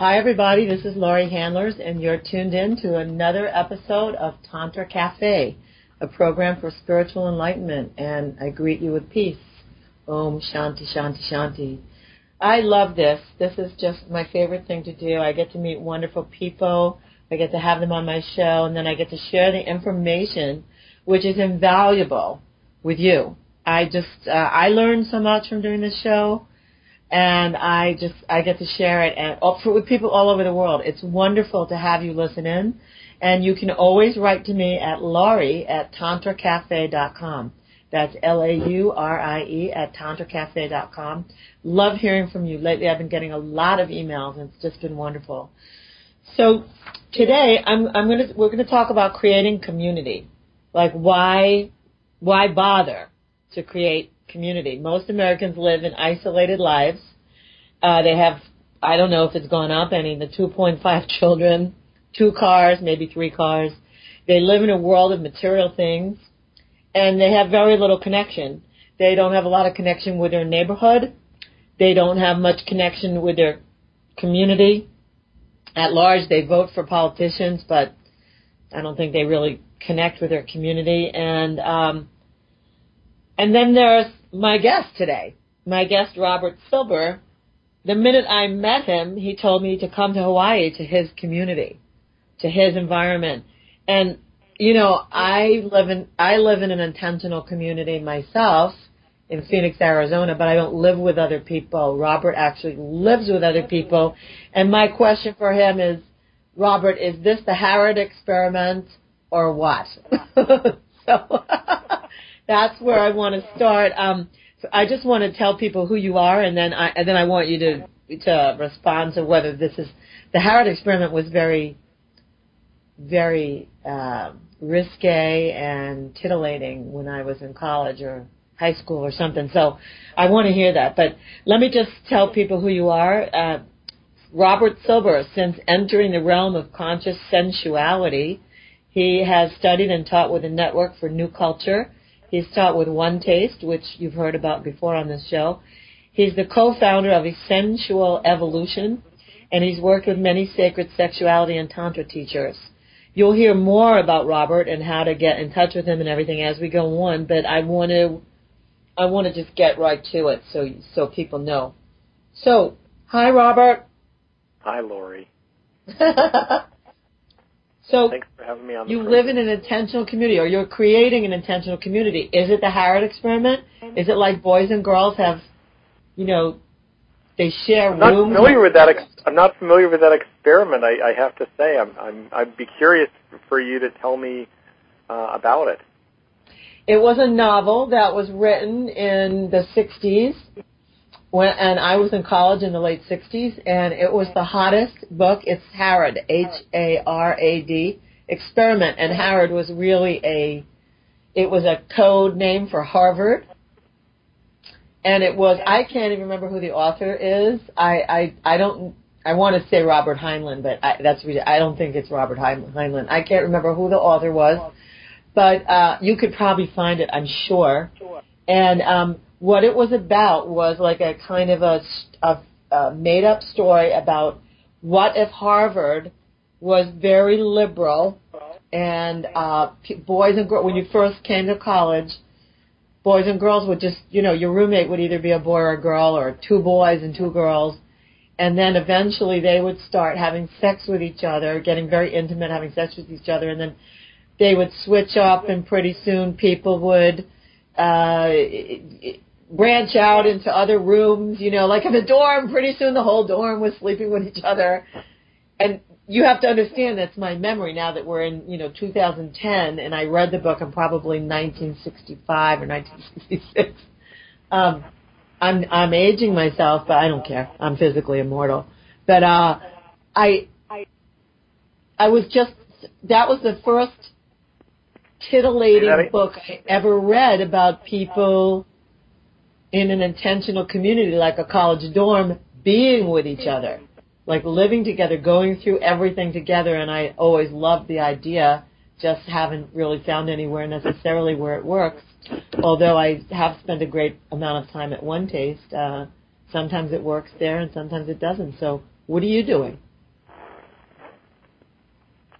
Hi, everybody. This is Laurie Handlers, and you're tuned in to another episode of Tantra Cafe, a program for spiritual enlightenment. And I greet you with peace. Om Shanti Shanti Shanti. I love this. This is just my favorite thing to do. I get to meet wonderful people. I get to have them on my show, and then I get to share the information, which is invaluable, with you. I just uh, I learned so much from doing this show and I just I get to share it and for, with people all over the world. It's wonderful to have you listen in, and you can always write to me at Laurie at tantracafe.com. That's L-A-U-R-I-E at tantracafe.com. Love hearing from you. Lately, I've been getting a lot of emails, and it's just been wonderful. So today, I'm I'm gonna we're gonna talk about creating community, like why why bother to create community. Most Americans live in isolated lives. Uh, they have, I don't know if it's gone up any, the 2.5 children, two cars, maybe three cars. They live in a world of material things, and they have very little connection. They don't have a lot of connection with their neighborhood. They don't have much connection with their community. At large, they vote for politicians, but I don't think they really connect with their community. And um, and then there's my guest today, my guest Robert Silber. The minute I met him, he told me to come to Hawaii to his community, to his environment. And you know, I live in I live in an intentional community myself in Phoenix, Arizona, but I don't live with other people. Robert actually lives with other people. And my question for him is, Robert, is this the Harrad experiment or what? so that's where I want to start. Um, I just want to tell people who you are, and then I and then I want you to to respond to whether this is the Harrad experiment was very very uh, risque and titillating when I was in college or high school or something. So I want to hear that. But let me just tell people who you are. Uh, Robert Silber, since entering the realm of conscious sensuality, he has studied and taught with a network for new culture He's taught with One Taste, which you've heard about before on this show. He's the co-founder of Essential Evolution, and he's worked with many sacred sexuality and tantra teachers. You'll hear more about Robert and how to get in touch with him and everything as we go on, but I want to I want to just get right to it so so people know. So, hi Robert. Hi Laurie. So thanks for having me on. you program. live in an intentional community, or you're creating an intentional community. Is it the Harrad experiment? Is it like boys and girls have, you know, they share I'm not rooms? familiar with that. Ex- I'm not familiar with that experiment. I, I have to say, I'm, I'm. I'd be curious for you to tell me uh, about it. It was a novel that was written in the 60s when, and I was in college in the late 60s, and it was the hottest book. It's Harrad, H-A-R-A-D, experiment, and Harrad was really a, it was a code name for Harvard, and it was, I can't even remember who the author is. I, I, I don't, I want to say Robert Heinlein, but I, that's really, I don't think it's Robert Heinlein. I can't remember who the author was, but uh, you could probably find it, I'm sure. And um, what it was about was like a kind of a, a, a made up story about what if Harvard was very liberal and uh, boys and girls, when you first came to college, boys and girls would just, you know, your roommate would either be a boy or a girl or two boys and two girls. And then eventually they would start having sex with each other, getting very intimate, having sex with each other. And then they would switch up and pretty soon people would, uh, branch out into other rooms, you know, like in a dorm, pretty soon the whole dorm was sleeping with each other. And you have to understand that's my memory now that we're in, you know, 2010 and I read the book in probably 1965 or 1966. Um, I'm, I'm aging myself, but I don't care. I'm physically immortal. But, uh, I, I I was just, that was the first titillating book I ever read about people in an intentional community like a college dorm being with each other, like living together, going through everything together. And I always loved the idea, just haven't really found anywhere necessarily where it works. Although I have spent a great amount of time at One Taste, uh, sometimes it works there and sometimes it doesn't. So what are you doing?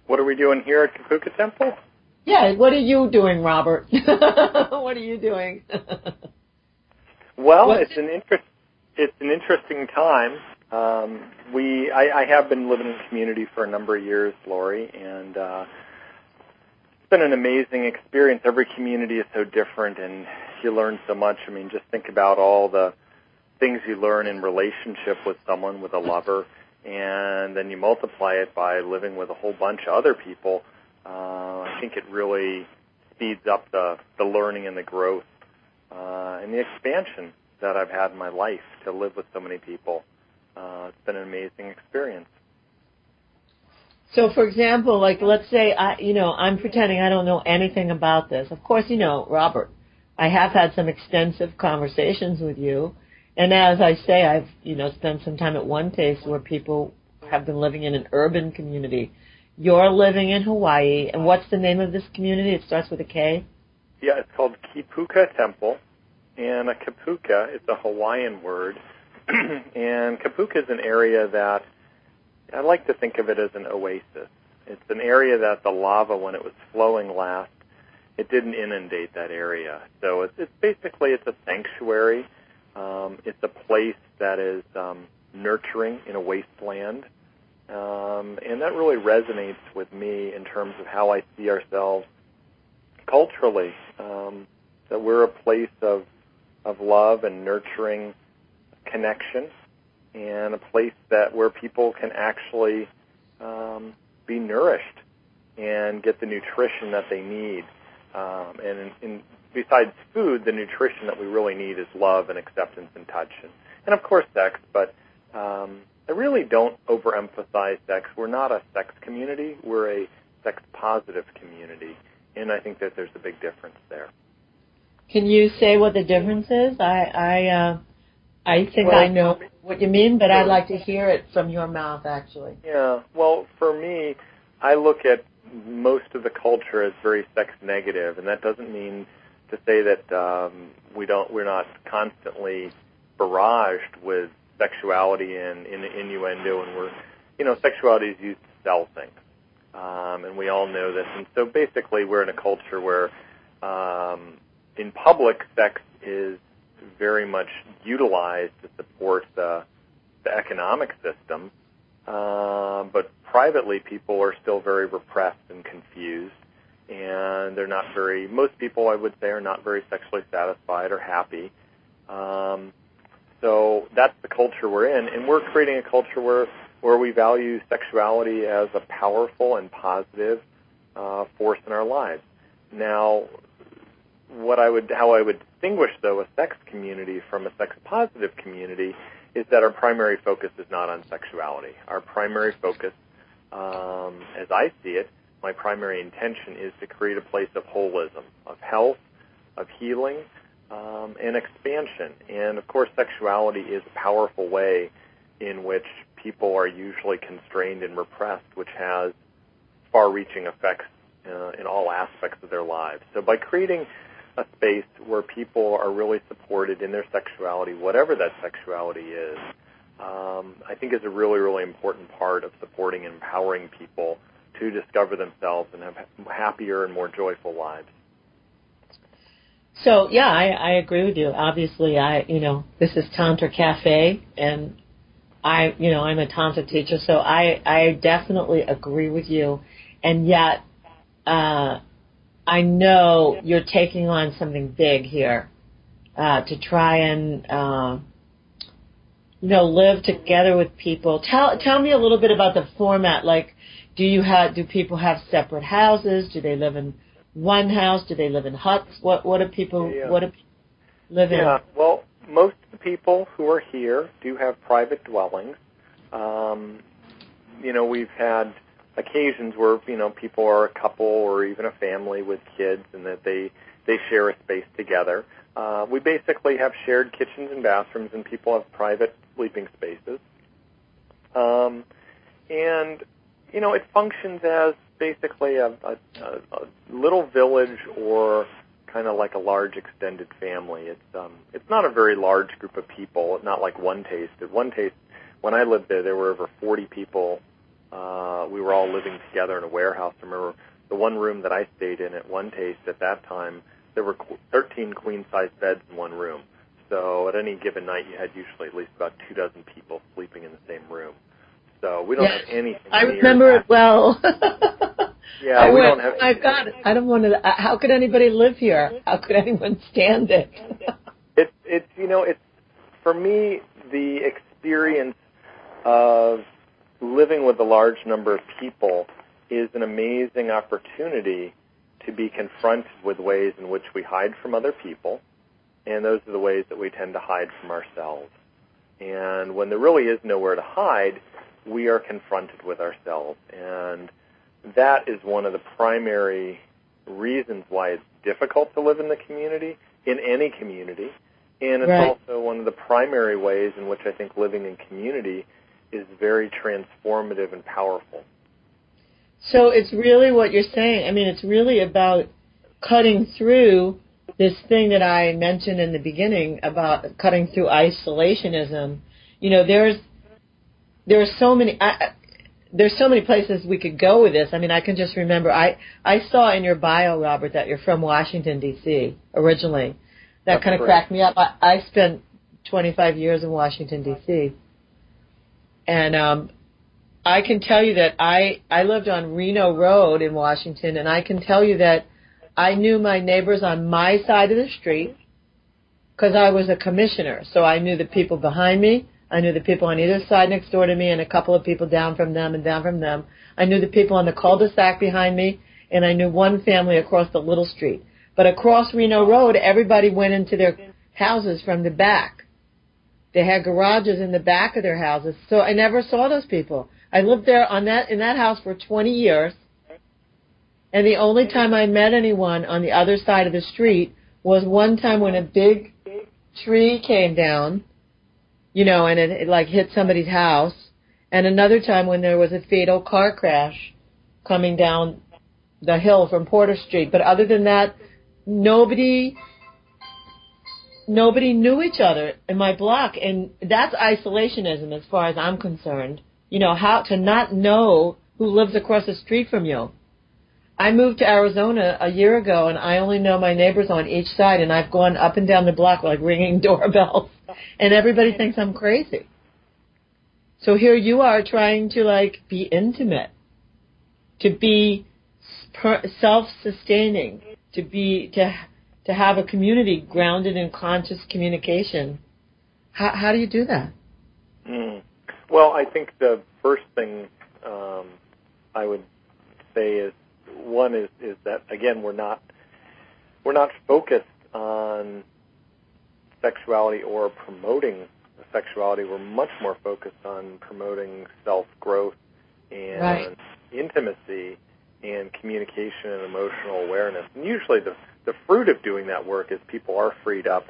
What are we doing here at Kipuka Temple? Yeah, what are you doing, Robert? what are you doing? well, What's it's an interest. It's an interesting time. Um, we, I, I have been living in community for a number of years, Laurie, and uh, it's been an amazing experience. Every community is so different, and you learn so much. I mean, just think about all the things you learn in relationship with someone, with a lover, and then you multiply it by living with a whole bunch of other people. Uh, I think it really speeds up the, the learning and the growth uh, and the expansion that I've had in my life to live with so many people. Uh, it's been an amazing experience. So, for example, like let's say I, you know, I'm pretending I don't know anything about this. Of course, you know, Robert, I have had some extensive conversations with you, and as I say, I've you know spent some time at one place where people have been living in an urban community. You're living in Hawaii, and what's the name of this community? It starts with a K. Yeah, it's called Kipuka Temple, and a Kipuka is a Hawaiian word, and Kipuka is an area that I like to think of it as an oasis. It's an area that the lava, when it was flowing last, it didn't inundate that area. So it's, it's basically it's a sanctuary um, it's a place that is um, nurturing in a wasteland, um, and that really resonates with me in terms of how I see ourselves culturally. Um, that we're a place of of love and nurturing connection, and a place that where people can actually um, be nourished and get the nutrition that they need. Um, and in, in besides food, the nutrition that we really need is love and acceptance and touch, and, and of course sex. But um, I really don't overemphasize sex. We're not a sex community. We're a sex positive community, and I think that there's a big difference there. Can you say what the difference is? I I uh, I think well, I know what you mean, but I'd like to hear it from your mouth, actually. Yeah. Well, for me, I look at most of the culture as very sex negative, and that doesn't mean to say that um, we don't we're not constantly barraged with sexuality and, and innuendo, and we're you know sexuality is used to sell things, um, and we all know this. And so basically, we're in a culture where um, in public, sex is very much utilized to support the the economic system, uh, but privately, people are still very repressed and confused and they're not very. Most people, I would say, are not very sexually satisfied or happy. Um, so that's the culture we're in, and we're creating a culture where where we value sexuality as a powerful and positive uh, force in our lives. Now, what I would, how I would distinguish though a sex community from a sex positive community is that our primary focus is not on sexuality. Our primary focus, um, as I see it, my primary intention is to create a place of holism, of health, of healing, um, and expansion. And of course, sexuality is a powerful way in which people are usually constrained and repressed, which has far-reaching effects uh, in all aspects of their lives. So by creating a space where people are really supported in their sexuality, whatever that sexuality is, um, I think is a really, really important part of supporting and empowering people to discover themselves and have happier and more joyful lives. So yeah, I, I agree with you. Obviously, I you know this is Tantra Cafe, and I you know I'm a Tantra teacher, so I I definitely agree with you, and yet uh, I know you're taking on something big here uh, to try and uh, you know live together with people. Tell tell me a little bit about the format, like do you have do people have separate houses? Do they live in one house? Do they live in huts? What what do people yeah. what do people live yeah. in? Well, most of the people who are here do have private dwellings. Um, you know, we've had occasions where you know people are a couple or even a family with kids, and that they they share a space together. Uh, we basically have shared kitchens and bathrooms, and people have private sleeping spaces. Um, and you know, it functions as basically a, a, a little village or kind of like a large extended family. It's um, it's not a very large group of people. It's Not like One Taste. At One Taste, when I lived there, there were over 40 people Uh, we were all living together in a warehouse. I remember the one room that I stayed in at one taste at that time, there were 13 queen size beds in one room. So at any given night, you had usually at least about two dozen people sleeping in the same room. So we don't yes. have anything. I remember it well. yeah, I we went, don't have. Oh my God, I don't want to. Uh, how could anybody live here? How could anyone stand it? it's it's you know it's for me the experience of living with a large number of people is an amazing opportunity to be confronted with ways in which we hide from other people, and those are the ways that we tend to hide from ourselves. And when there really is nowhere to hide, we are confronted with ourselves. And that is one of the primary reasons why it's difficult to live in the community, in any community. And it's right. also one of the primary ways in which I think living in community is very transformative and powerful. So it's really what you're saying. I mean, it's really about cutting through this thing that I mentioned in the beginning about cutting through isolationism. You know, there's there are so many. I, there's so many places we could go with this. I mean, I can just remember I I saw in your bio, Robert, that you're from Washington D.C. originally. That kind of cracked me up. I, I spent 25 years in Washington D.C. and um, I can tell you that I I lived on Reno Road in Washington, and I can tell you that I knew my neighbors on my side of the street because I was a commissioner, so I knew the people behind me. I knew the people on either side next door to me, and a couple of people down from them and down from them. I knew the people on the cul-de-sac behind me, and I knew one family across the little street. But across Reno Road, everybody went into their houses from the back. They had garages in the back of their houses, so I never saw those people. I lived there on that in that house for 20 years, and the only time I met anyone on the other side of the street was one time when a big tree came down, you know, and it, it like hit somebody's house, and another time when there was a fatal car crash coming down the hill from Porter Street. But other than that, nobody nobody knew each other in my block and that's isolationism as far as I'm concerned. You know, how to not know who lives across the street from you. I moved to Arizona a year ago and I only know my neighbors on each side and I've gone up and down the block like ringing doorbells and everybody thinks I'm crazy. So here you are trying to like be intimate, to be self-sustaining, to be to to have a community grounded in conscious communication. How how do you do that? Mm. Well, I think the first thing um, I would say is one is is that again we're not we're not focused on sexuality or promoting sexuality. We're much more focused on promoting self growth and right. intimacy and communication and emotional awareness. And usually the the fruit of doing that work is people are freed up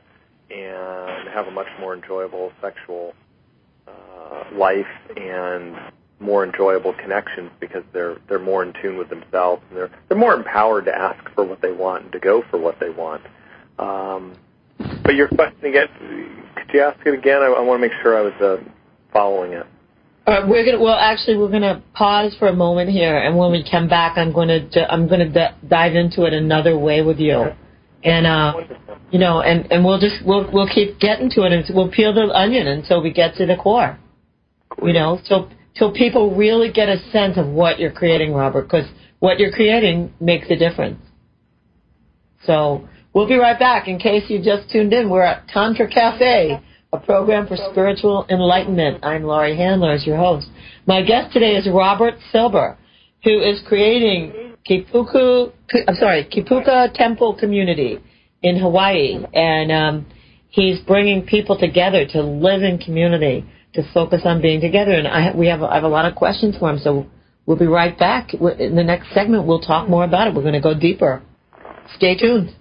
and have a much more enjoyable sexual uh, life and more enjoyable connections because they're they're more in tune with themselves and they're they're more empowered to ask for what they want and to go for what they want. Um, but your question again, could you ask it again? I, I want to make sure I was uh, following it. Uh, we're gonna well actually we're gonna pause for a moment here, and when we come back, I'm gonna I'm gonna d- dive into it another way with you, and uh, you know, and and we'll just we'll we'll keep getting to it, and we'll peel the onion until we get to the core, you know, so till people really get a sense of what you're creating, Robert, because what you're creating makes a difference. So we'll be right back. In case you just tuned in, we're at Tantra Cafe a program for spiritual enlightenment. I'm Laurie Handler as your host. My guest today is Robert Silber, who is creating Kipuku, I'm sorry, Kipuka Temple Community in Hawaii, and um, he's bringing people together to live in community, to focus on being together. And I, we have, I have a lot of questions for him, so we'll be right back. In the next segment, we'll talk more about it. We're going to go deeper. Stay tuned.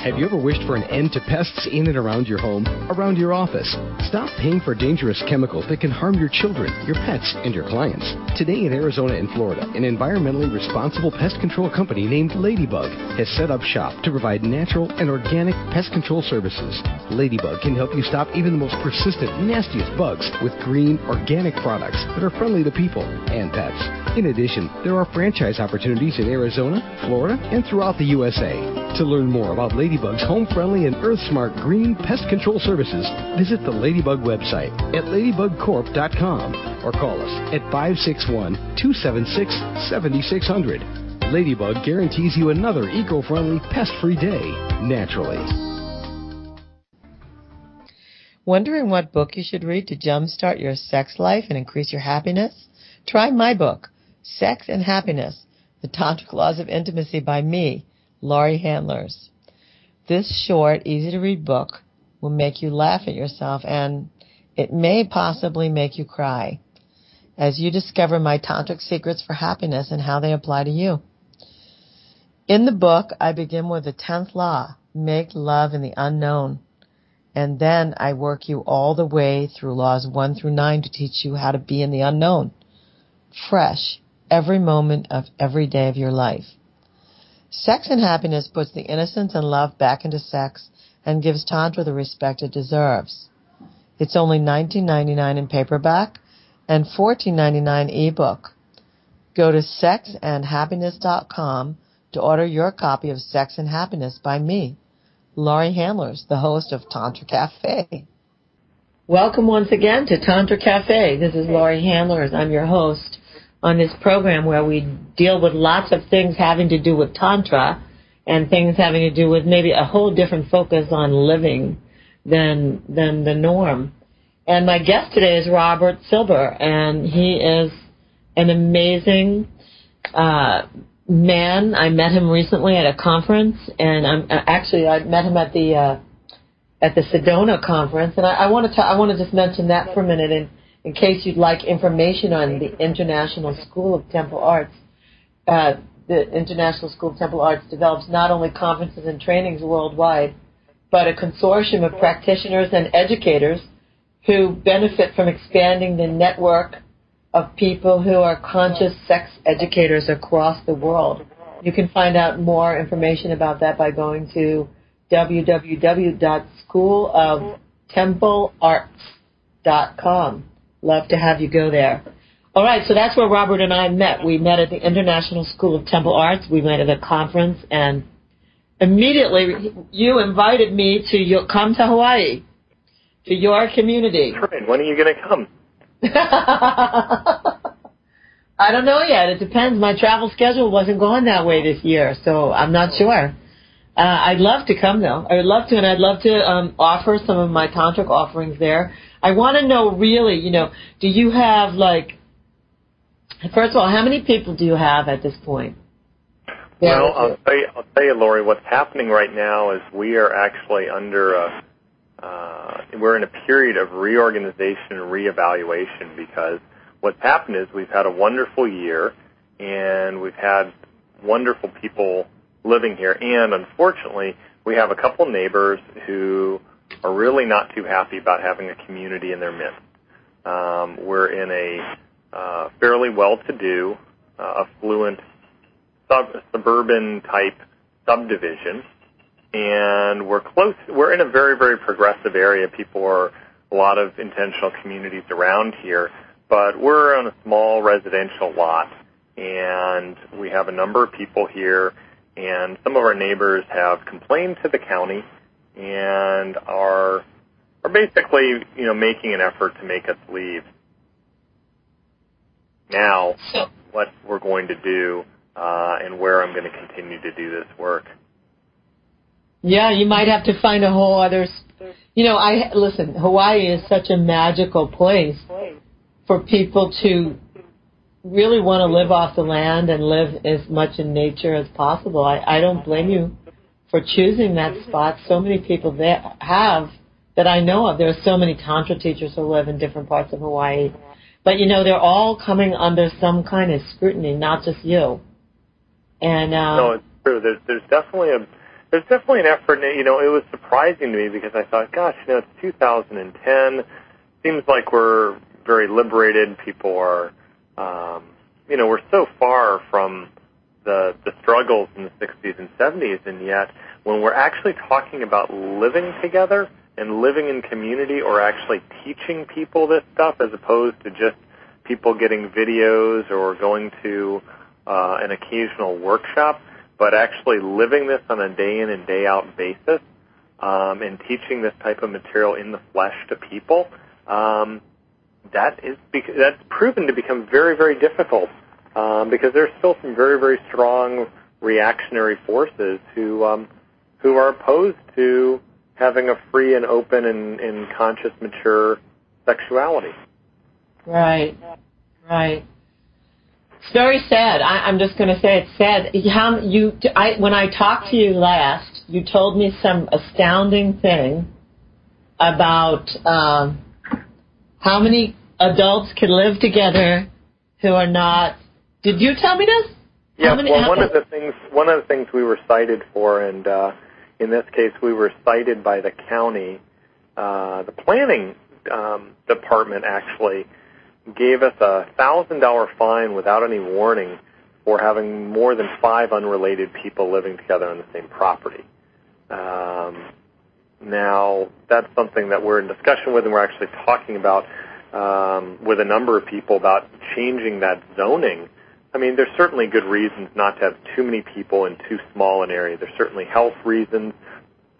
Have you ever wished for an end to pests in and around your home, around your office? Stop paying for dangerous chemicals that can harm your children, your pets, and your clients. Today in Arizona and Florida, an environmentally responsible pest control company named Ladybug has set up shop to provide natural and organic pest control services. Ladybug can help you stop even the most persistent, nastiest bugs with green, organic products that are friendly to people and pets. In addition, there are franchise opportunities in Arizona, Florida, and throughout the USA. To learn more about Ladybug's home friendly and earth smart green pest control services, visit the Ladybug website at ladybugcorp.com or call us at 561 276 7600. Ladybug guarantees you another eco friendly, pest free day naturally. Wondering what book you should read to jumpstart your sex life and increase your happiness? Try my book, Sex and Happiness The Tantric Laws of Intimacy by me, Laurie Handlers. This short, easy to read book will make you laugh at yourself and it may possibly make you cry as you discover my tantric secrets for happiness and how they apply to you. In the book, I begin with the 10th law, make love in the unknown. And then I work you all the way through laws 1 through 9 to teach you how to be in the unknown. Fresh, every moment of every day of your life. Sex and happiness puts the innocence and love back into sex and gives Tantra the respect it deserves. It's only $19.99 in paperback and $14.99 ebook. Go to sexandhappiness.com to order your copy of Sex and Happiness by me, Laurie Handlers, the host of Tantra Cafe. Welcome once again to Tantra Cafe. This is Laurie Handlers. I'm your host on this program where we deal with lots of things having to do with Tantra and things having to do with maybe a whole different focus on living than than the norm. And my guest today is Robert Silber, and he is an amazing uh, man. I met him recently at a conference, and I'm actually I met him at the uh, at the Sedona conference, and I, I want to I want to just mention that for a minute, in in case you'd like information on the International School of Temple Arts. Uh, the International School of Temple Arts develops not only conferences and trainings worldwide, but a consortium of practitioners and educators who benefit from expanding the network of people who are conscious sex educators across the world. You can find out more information about that by going to www.schooloftemplearts.com. Love to have you go there. All right, so that's where Robert and I met. We met at the International School of Temple Arts. We met at a conference, and immediately you invited me to your, come to Hawaii, to your community. Right. When are you going to come? I don't know yet. It depends. My travel schedule wasn't going that way this year, so I'm not sure. Uh, I'd love to come though. I would love to, and I'd love to um, offer some of my tantric offerings there. I want to know really, you know, do you have like, first of all, how many people do you have at this point? Well, I'll tell, you, I'll tell you, Laurie, what's happening right now is we are actually under a, uh, we're in a period of reorganization and reevaluation because what's happened is we've had a wonderful year and we've had wonderful people living here and unfortunately we have a couple neighbors who are really not too happy about having a community in their midst. Um, we're in a uh, fairly well-to-do, uh, affluent, sub- suburban type subdivision, and we're close. We're in a very, very progressive area. People are a lot of intentional communities around here, but we're on a small residential lot, and we have a number of people here. And some of our neighbors have complained to the county and are are basically you know making an effort to make us leave. Now, what we're going to do uh, and where I'm going to continue to do this work. Yeah, you might have to find a whole other. You know, I listen. Hawaii is such a magical place for people to really want to live off the land and live as much in nature as possible. I, I don't blame you for choosing that spot. So many people there have that I know of. There are so many tantra teachers who live in different parts of Hawaii, but you know they're all coming under some kind of scrutiny, not just you. And uh, no, it's true. There's there's definitely a there's definitely an effort. And, You know, it was surprising to me because I thought, gosh, you know, it's 2010. Seems like we're very liberated. People are, um, you know, we're so far from the the struggles in the 60s and 70s, and yet when we're actually talking about living together and living in community, or actually teaching people this stuff, as opposed to just people getting videos or going to uh, an occasional workshop, but actually living this on a day in and day out basis um, and teaching this type of material in the flesh to people, um, that is that's proven to become very very difficult um, because there's still some very very strong reactionary forces who um, who are opposed to having a free and open and, and conscious mature sexuality. Right, right. It's very sad. I, I'm just going to say it's sad. How you? I when I talked to you last, you told me some astounding thing about um, how many adults can live together who are not. Did you tell me this? Yeah. Many, well, one of the things one of the things we were cited for, and uh, in this case, we were cited by the county, uh, the planning um, department actually gave us a thousand dollar fine without any warning for having more than five unrelated people living together on the same property. Um, now, that's something that we're in discussion with, and we're actually talking about um, with a number of people about changing that zoning. I mean, there's certainly good reasons not to have too many people in too small an area. There's certainly health reasons.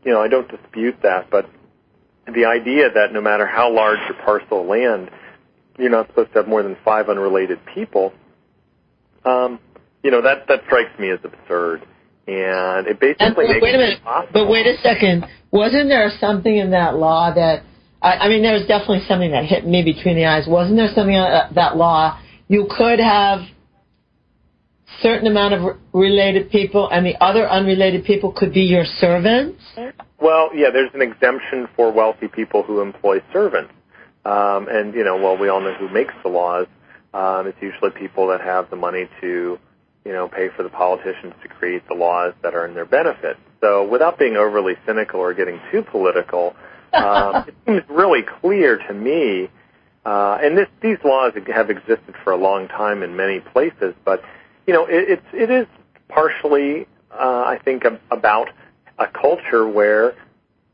You know, I don't dispute that, but the idea that no matter how large your parcel of land, you're not supposed to have more than five unrelated people. Um, you know that that strikes me as absurd, and it basically and, makes wait a minute, but wait a second. Wasn't there something in that law that I, I mean, there was definitely something that hit me between the eyes. Wasn't there something in uh, that law you could have certain amount of related people, and the other unrelated people could be your servants? Well, yeah, there's an exemption for wealthy people who employ servants. Um, and you know, well, we all know who makes the laws. Um, it's usually people that have the money to, you know, pay for the politicians to create the laws that are in their benefit. So, without being overly cynical or getting too political, um, it seems really clear to me. Uh, and this, these laws have existed for a long time in many places, but you know, it, it's it is partially, uh, I think, about a culture where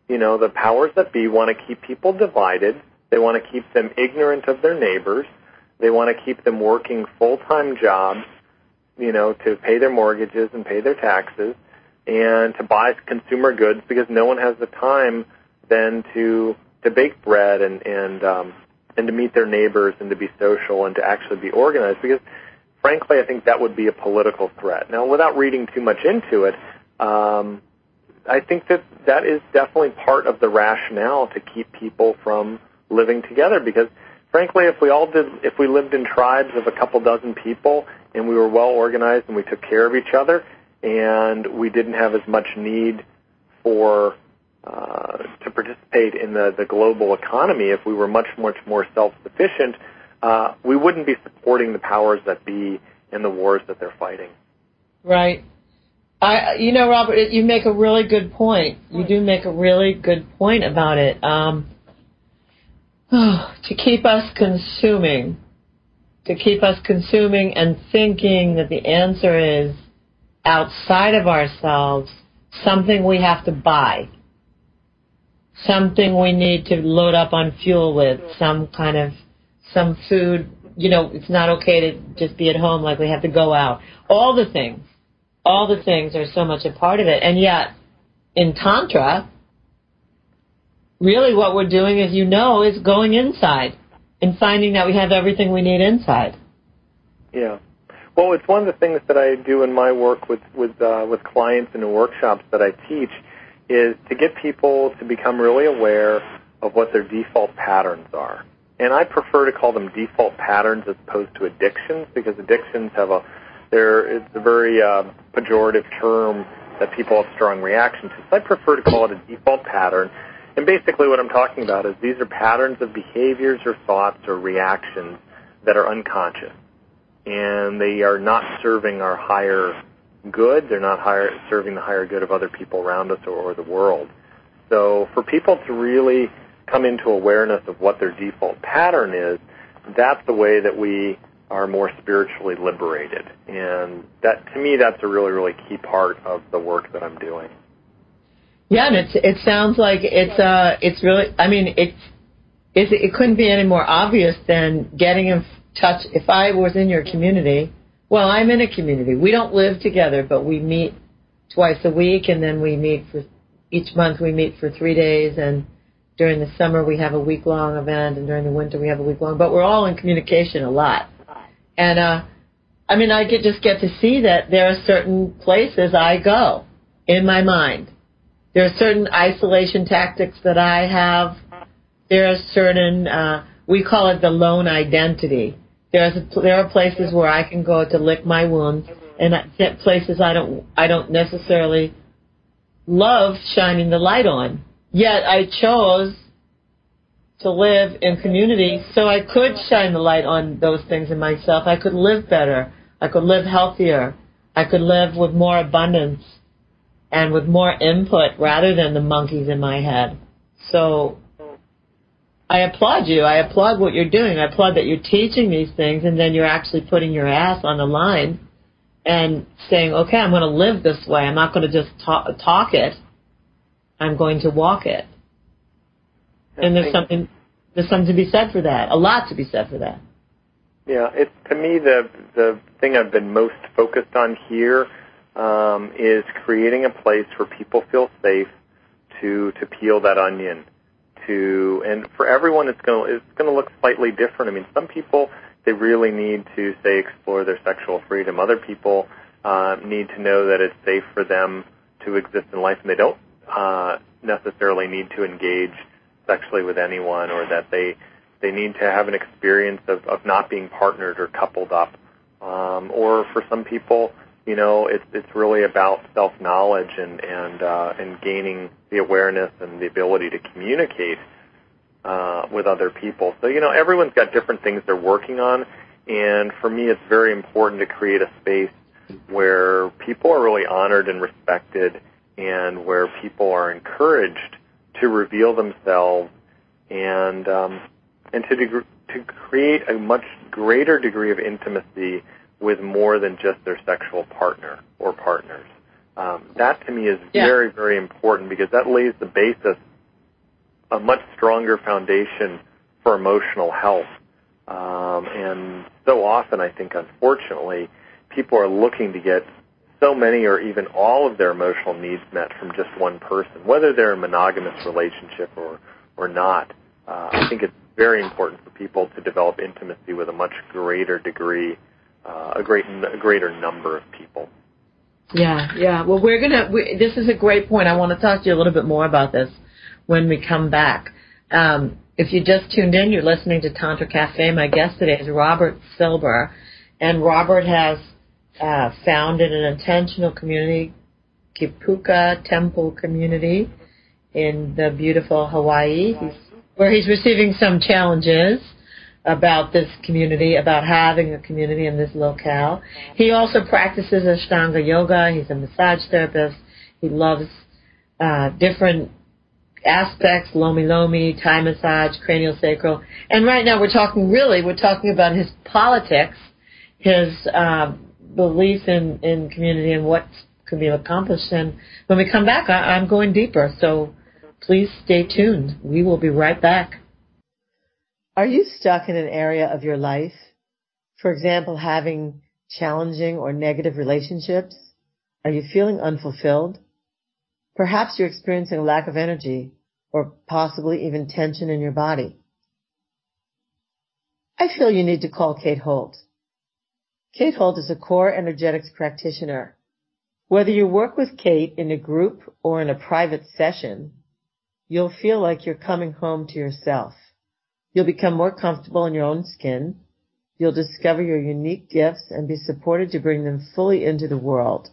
you know the powers that be want to keep people divided they want to keep them ignorant of their neighbors. They want to keep them working full-time jobs, you know, to pay their mortgages and pay their taxes and to buy consumer goods because no one has the time then to to bake bread and and um and to meet their neighbors and to be social and to actually be organized because frankly I think that would be a political threat. Now without reading too much into it, um I think that that is definitely part of the rationale to keep people from living together because frankly if we all did if we lived in tribes of a couple dozen people and we were well organized and we took care of each other and we didn't have as much need for uh, to participate in the, the global economy if we were much much more self sufficient uh, we wouldn't be supporting the powers that be in the wars that they're fighting right I, you know, Robert, you make a really good point. You do make a really good point about it. Um, to keep us consuming, to keep us consuming and thinking that the answer is outside of ourselves, something we have to buy, something we need to load up on fuel with, some kind of, some food, you know, it's not okay to just be at home like we have to go out. All the things, all the things are so much a part of it. And yet, in Tantra, really what we're doing, as you know, is going inside and finding that we have everything we need inside. Yeah. Well, it's one of the things that I do in my work with with uh, with clients and in workshops that I teach is to get people to become really aware of what their default patterns are. And I prefer to call them default patterns as opposed to addictions because addictions have a they're it's a very uh, pejorative term that people have strong reaction to. So I prefer to call it a default pattern and basically what I'm talking about is these are patterns of behaviors or thoughts or reactions that are unconscious. And they are not serving our higher good. They're not higher, serving the higher good of other people around us or, or the world. So for people to really come into awareness of what their default pattern is, that's the way that we are more spiritually liberated. And that, to me, that's a really, really key part of the work that I'm doing. Yeah, and it's, it sounds like it's, uh, it's really, I mean, it's, it's, it couldn't be any more obvious than getting in touch. If I was in your community, well, I'm in a community. We don't live together, but we meet twice a week and then we meet for, each month we meet for three days and during the summer we have a week long event and during the winter we have a week long, but we're all in communication a lot. And, uh, I mean, I get, just get to see that there are certain places I go in my mind. There are certain isolation tactics that I have. There are certain, uh, we call it the lone identity. There's a, there are places where I can go to lick my wounds, and places I don't I don't necessarily love shining the light on. Yet I chose to live in community so I could shine the light on those things in myself. I could live better. I could live healthier. I could live with more abundance and with more input rather than the monkeys in my head. So I applaud you. I applaud what you're doing. I applaud that you're teaching these things and then you're actually putting your ass on the line and saying, okay, I'm going to live this way. I'm not going to just talk, talk it. I'm going to walk it. And there's something there's something to be said for that. A lot to be said for that. Yeah, it's to me the the thing I've been most focused on here um, is creating a place where people feel safe to to peel that onion. To and for everyone, it's going to it's to look slightly different. I mean, some people they really need to say explore their sexual freedom. Other people uh, need to know that it's safe for them to exist in life, and they don't uh, necessarily need to engage sexually with anyone or that they they need to have an experience of, of not being partnered or coupled up. Um, or for some people, you know, it's it's really about self knowledge and and uh, and gaining the awareness and the ability to communicate uh, with other people. So you know, everyone's got different things they're working on, and for me, it's very important to create a space where people are really honored and respected, and where people are encouraged to reveal themselves and um, and to deg- to create a much greater degree of intimacy with more than just their sexual partner or partners. Um, that to me is yeah. very very important because that lays the basis, a much stronger foundation for emotional health. Um, and so often, I think, unfortunately, people are looking to get so many or even all of their emotional needs met from just one person, whether they're in a monogamous relationship or, or not. Uh, I think it's very important for people to develop intimacy with a much greater degree, uh, a great, a greater number of people. Yeah, yeah. Well, we're gonna. We, this is a great point. I want to talk to you a little bit more about this when we come back. Um, if you just tuned in, you're listening to Tantra Cafe. My guest today is Robert Silber, and Robert has uh, founded an intentional community, Kipuka Temple Community, in the beautiful Hawaii, he's, where he's receiving some challenges about this community, about having a community in this locale. He also practices Ashtanga yoga. He's a massage therapist. He loves uh, different aspects, lomi lomi, Thai massage, cranial sacral. And right now we're talking really, we're talking about his politics, his um, belief in, in community and what can be accomplished. And when we come back, I, I'm going deeper. So please stay tuned. We will be right back. Are you stuck in an area of your life? For example, having challenging or negative relationships? Are you feeling unfulfilled? Perhaps you're experiencing a lack of energy or possibly even tension in your body. I feel you need to call Kate Holt. Kate Holt is a core energetics practitioner. Whether you work with Kate in a group or in a private session, you'll feel like you're coming home to yourself. You'll become more comfortable in your own skin. You'll discover your unique gifts and be supported to bring them fully into the world.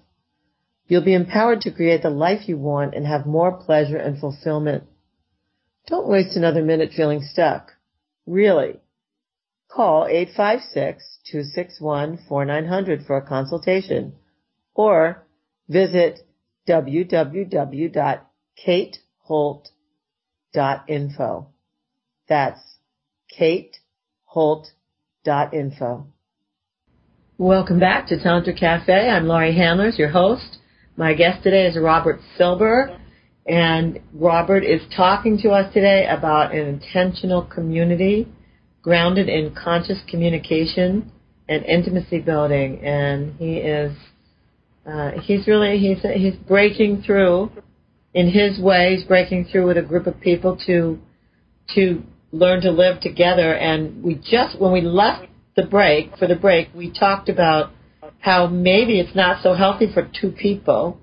You'll be empowered to create the life you want and have more pleasure and fulfillment. Don't waste another minute feeling stuck. Really. Call 856 261 4900 for a consultation or visit www.kateholt.info. That's kateholt.info. Welcome back to Tantra Cafe. I'm Laurie Handlers, your host. My guest today is Robert Silber, and Robert is talking to us today about an intentional community grounded in conscious communication and intimacy building. And he is, uh, he's really, he's, he's breaking through in his way. He's breaking through with a group of people to, to learn to live together. And we just, when we left the break, for the break, we talked about how maybe it's not so healthy for two people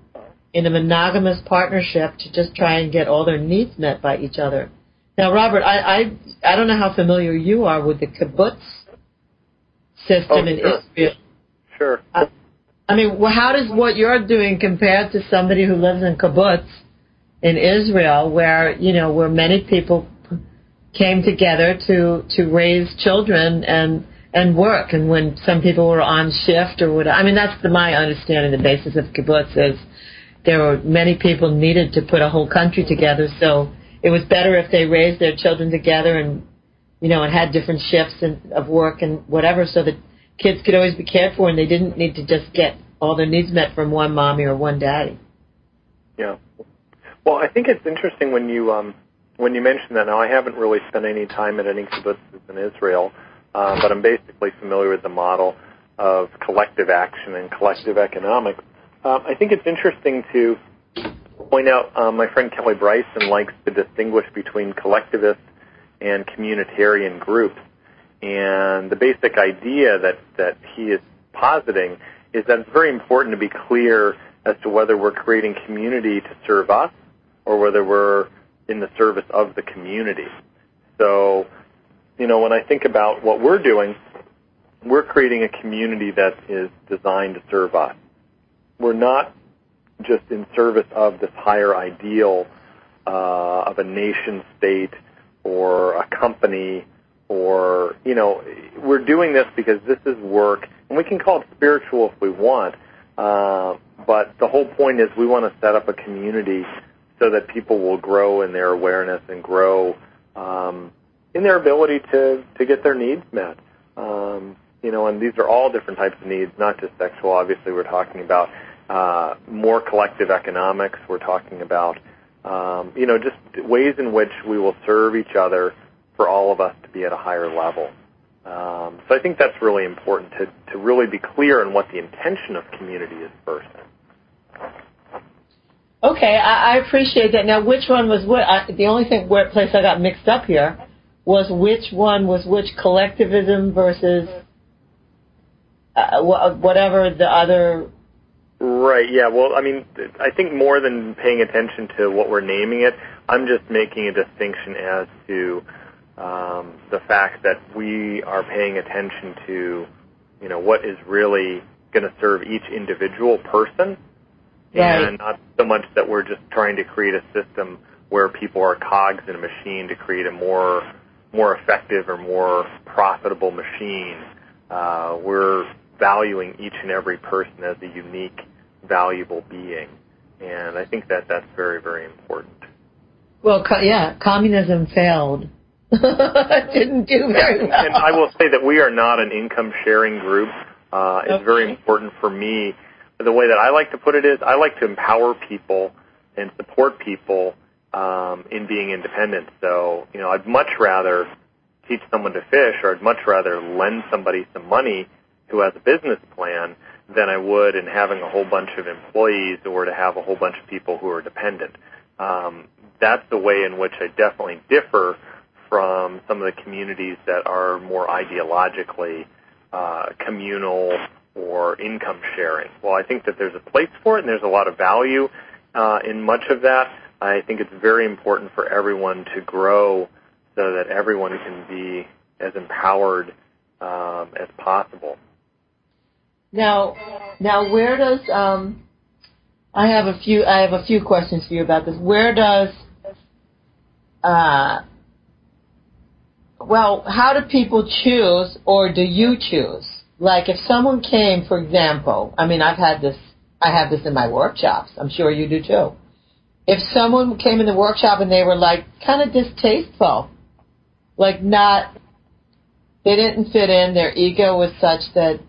in a monogamous partnership to just try and get all their needs met by each other. Now, Robert, I I, I don't know how familiar you are with the kibbutz system oh, in sure. Israel. Sure. I, I mean, well, how does what you're doing compare to somebody who lives in kibbutz in Israel, where you know where many people came together to to raise children and and work. And when some people were on shift or whatever, I mean, that's the, my understanding. The basis of kibbutz is there were many people needed to put a whole country together. So it was better if they raised their children together and, you know, and had different shifts and, of work and whatever, so that kids could always be cared for and they didn't need to just get all their needs met from one mommy or one daddy. Yeah. Well, I think it's interesting when you um, when you mention that. Now, I haven't really spent any time at any kibbutzes in Israel. Uh, but I'm basically familiar with the model of collective action and collective economics. Um, I think it's interesting to point out um, my friend Kelly Bryson likes to distinguish between collectivist and communitarian groups. And the basic idea that, that he is positing is that it's very important to be clear as to whether we're creating community to serve us or whether we're in the service of the community. So you know, when I think about what we're doing, we're creating a community that is designed to serve us. We're not just in service of this higher ideal uh, of a nation state or a company or, you know, we're doing this because this is work, and we can call it spiritual if we want, uh, but the whole point is we want to set up a community so that people will grow in their awareness and grow um, in their ability to to get their needs met. Um, you know, and these are all different types of needs, not just sexual. Obviously, we're talking about more collective economics. We're talking about um, you know just ways in which we will serve each other for all of us to be at a higher level. Um, so I think that's really important to to really be clear on what the intention of community is first. Okay, I, I appreciate that. Now, which one was what? I, the only thing where place I got mixed up here was which one was which collectivism versus uh, whatever the other. Right. Yeah. Well, I mean, I think more than paying attention to what we're naming it, I'm just making a distinction as to um, the fact that we are paying attention to, you know, what is really going to serve each individual person, right. and not so much that we're just trying to create a system where people are cogs in a machine to create a more more effective or more profitable machine. Uh, we're valuing each and every person as a unique, valuable being, and I think that that's very, very important. Well, co- yeah, communism failed. Didn't do very well. And I will say that we are not an income sharing group. Uh, it's okay. very important for me. The way that I like to put it is I like to empower people and support people um, in being independent. So, you know, I'd much rather teach someone to fish or I'd much rather lend somebody some money who has a business plan than I would in having a whole bunch of employees or to have a whole bunch of people who are dependent. Um, that's the way in which I definitely differ from some of the communities that are more ideologically uh, communal or income sharing. Well, I think that there's a place for it and there's a lot of value uh, in much of that. I think it's very important for everyone to grow so that everyone can be as empowered um, as possible. Now, now, where does um, I have a few? I have a few questions for you about this. Where does uh, well, how do people choose, or do you choose? Like, if someone came, for example, I mean, I've had this I have this in my workshops. I'm sure you do too. If someone came in the workshop and they were like kind of distasteful, like not, they didn't fit in, their ego was such that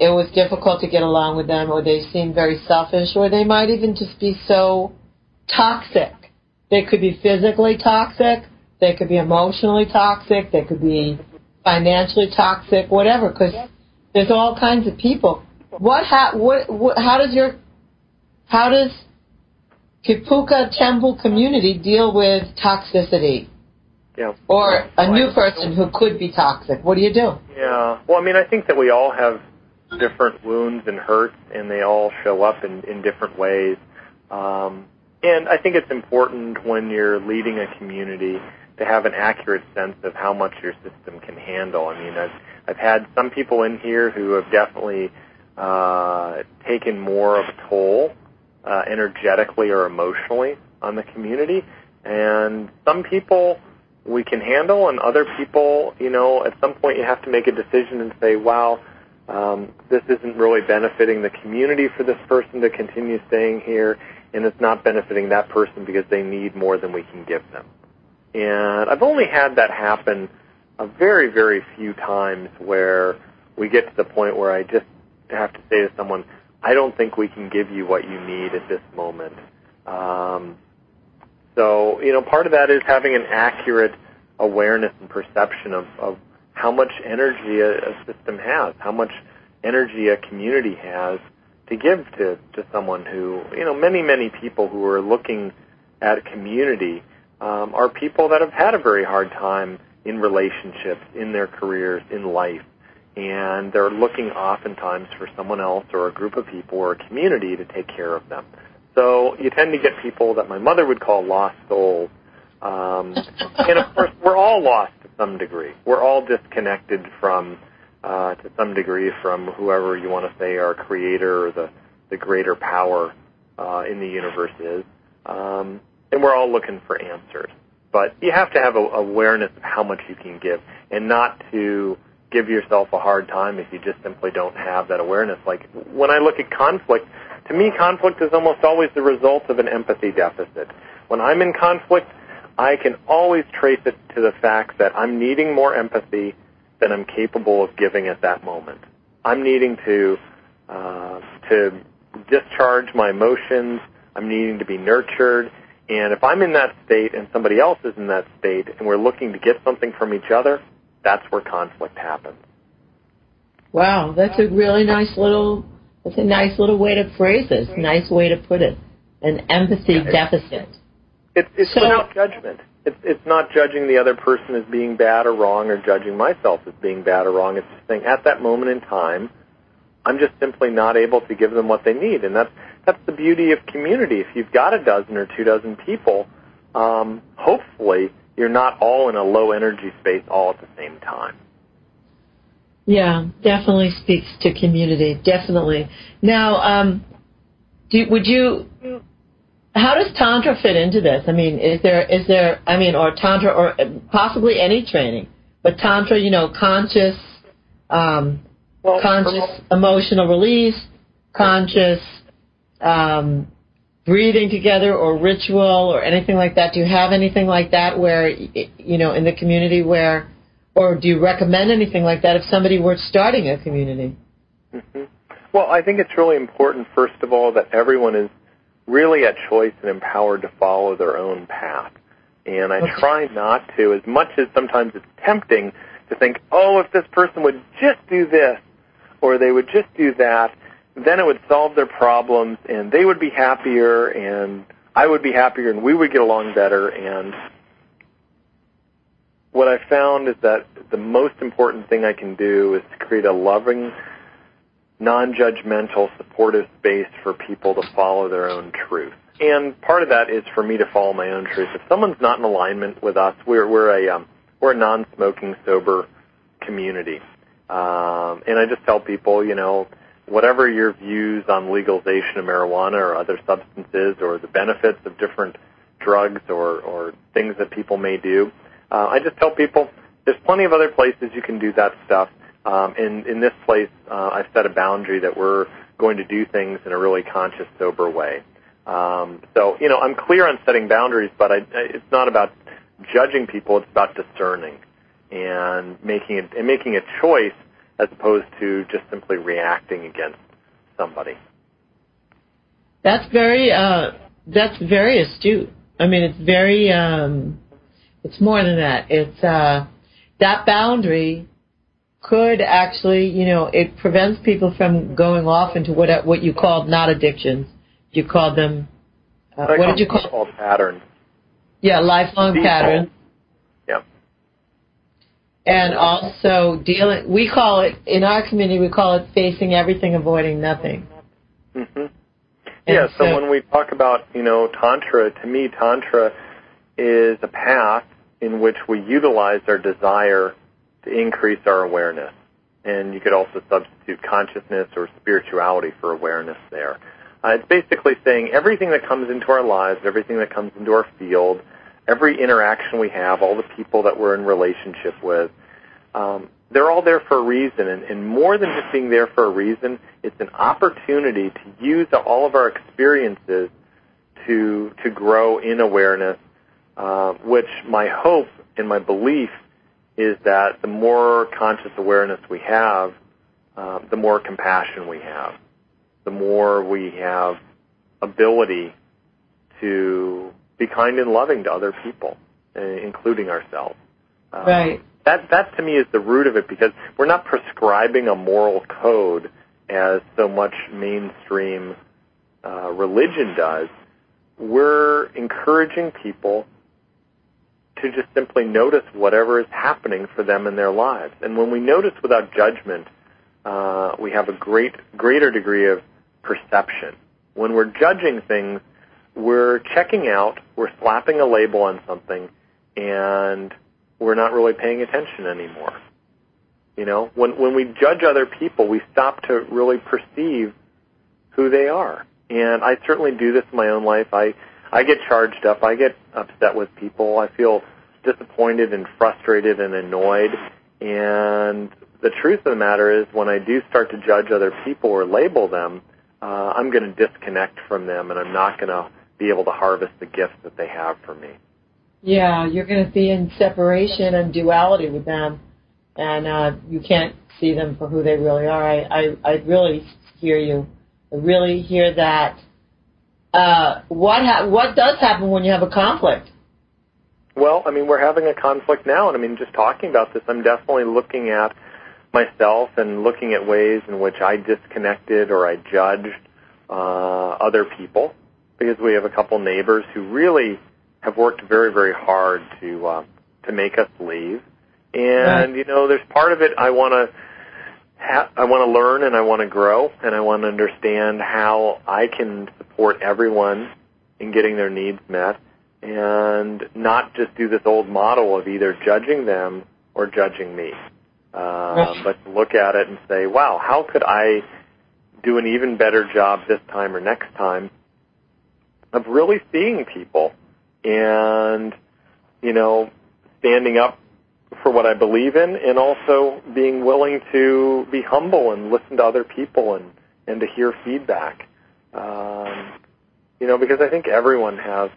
it was difficult to get along with them, or they seemed very selfish, or they might even just be so toxic. They could be physically toxic, they could be emotionally toxic, they could be financially toxic, whatever, because there's all kinds of people. What, ha- what, what, how does your, how does Kipuka Temple community deal with toxicity? Yeah. Or a new person who could be toxic. What do you do? Yeah. Well, I mean, I think that we all have different wounds and hurts, and they all show up in, in different ways. Um, and I think it's important when you're leading a community to have an accurate sense of how much your system can handle. I mean, I've, I've had some people in here who have definitely uh, taken more of a toll uh, energetically or emotionally on the community, and some people we can handle, and other people, you know, at some point you have to make a decision and say, wow, um, this isn't really benefiting the community for this person to continue staying here, and it's not benefiting that person because they need more than we can give them. And I've only had that happen a very, very few times where we get to the point where I just have to say to someone, I don't think we can give you what you need at this moment. Um, so, you know, part of that is having an accurate awareness and perception of, of how much energy a, a system has, how much energy a community has to give to, to someone who, you know, many, many people who are looking at a community um, are people that have had a very hard time in relationships, in their careers, in life. And they're looking oftentimes for someone else or a group of people or a community to take care of them. So you tend to get people that my mother would call lost souls. Um, and of course, we're all lost some degree. We're all disconnected from, uh, to some degree, from whoever you want to say our creator or the, the greater power uh, in the universe is. Um, and we're all looking for answers. But you have to have a awareness of how much you can give, and not to give yourself a hard time if you just simply don't have that awareness. Like when I look at conflict, to me, conflict is almost always the result of an empathy deficit. When I'm in conflict, I can always trace it to the fact that I'm needing more empathy than I'm capable of giving at that moment. I'm needing to uh, to discharge my emotions. I'm needing to be nurtured, and if I'm in that state and somebody else is in that state and we're looking to get something from each other, that's where conflict happens. Wow, that's a really nice little that's a nice little way to phrase this. Nice way to put it. An empathy yeah, deficit. It's, it's so, without judgment. It's, it's not judging the other person as being bad or wrong or judging myself as being bad or wrong. It's just saying at that moment in time, I'm just simply not able to give them what they need. And that's that's the beauty of community. If you've got a dozen or two dozen people, um, hopefully you're not all in a low energy space all at the same time. Yeah, definitely speaks to community. Definitely. Now, um, do, would you? How does tantra fit into this? I mean, is there is there? I mean, or tantra, or possibly any training, but tantra, you know, conscious, um, well, conscious emotional release, conscious um, breathing together or ritual or anything like that? Do you have anything like that where, you know, in the community where, or do you recommend anything like that if somebody were starting a community? Mm-hmm. Well, I think it's really important, first of all, that everyone is really at choice and empowered to follow their own path. And I try not to, as much as sometimes it's tempting to think, oh, if this person would just do this, or they would just do that, then it would solve their problems and they would be happier and I would be happier and we would get along better and what I found is that the most important thing I can do is to create a loving, non-judgmental, supportive space for people to follow their own truth. And part of that is for me to follow my own truth. If someone's not in alignment with us, we're we're a um, we're a non-smoking, sober community, um, and I just tell people, you know, whatever your views on legalization of marijuana or other substances or the benefits of different drugs or, or things that people may do, uh, I just tell people there's plenty of other places you can do that stuff. Um, in, in this place, uh, I've set a boundary that we're going to do things in a really conscious, sober way. Um, so, you know, I'm clear on setting boundaries, but I, it's not about judging people. It's about discerning and making it, and making a choice as opposed to just simply reacting against somebody. That's very uh, that's very astute. I mean, it's very um, it's more than that. It's uh, that boundary could actually, you know, it prevents people from going off into what what you called not addictions. You called them. Uh, what did you call Called patterns? Yeah, lifelong Default. patterns. Yep. And also dealing. We call it in our community. We call it facing everything, avoiding nothing. Mm-hmm. Yeah. So, so when we talk about you know tantra, to me, tantra is a path in which we utilize our desire to increase our awareness. And you could also substitute consciousness or spirituality for awareness there. Uh, it's basically saying everything that comes into our lives, everything that comes into our field, every interaction we have, all the people that we're in relationship with, um, they're all there for a reason. And, and more than just being there for a reason, it's an opportunity to use all of our experiences to to grow in awareness. Uh, which my hope and my belief is that the more conscious awareness we have, uh, the more compassion we have, the more we have ability to be kind and loving to other people, uh, including ourselves. Um, right. That that to me is the root of it because we're not prescribing a moral code as so much mainstream uh, religion does. We're encouraging people to just simply notice whatever is happening for them in their lives. And when we notice without judgment, uh, we have a great greater degree of perception. When we're judging things, we're checking out, we're slapping a label on something, and we're not really paying attention anymore. You know, when when we judge other people, we stop to really perceive who they are. And I certainly do this in my own life. I I get charged up. I get upset with people. I feel disappointed and frustrated and annoyed. And the truth of the matter is, when I do start to judge other people or label them, uh, I'm going to disconnect from them, and I'm not going to be able to harvest the gifts that they have for me. Yeah, you're going to be in separation and duality with them, and uh, you can't see them for who they really are. I, I, I really hear you. I really hear that uh, what ha- what does happen when you have a conflict? Well, I mean, we're having a conflict now, and I mean, just talking about this, I'm definitely looking at myself and looking at ways in which I disconnected or I judged uh, other people because we have a couple neighbors who really have worked very, very hard to uh, to make us leave. And right. you know, there's part of it I want to ha- I want to learn and I want to grow and I want to understand how I can support everyone in getting their needs met and not just do this old model of either judging them or judging me, um, but look at it and say, wow, how could I do an even better job this time or next time of really seeing people and, you know, standing up for what I believe in and also being willing to be humble and listen to other people and, and to hear feedback. Um, you know, because I think everyone has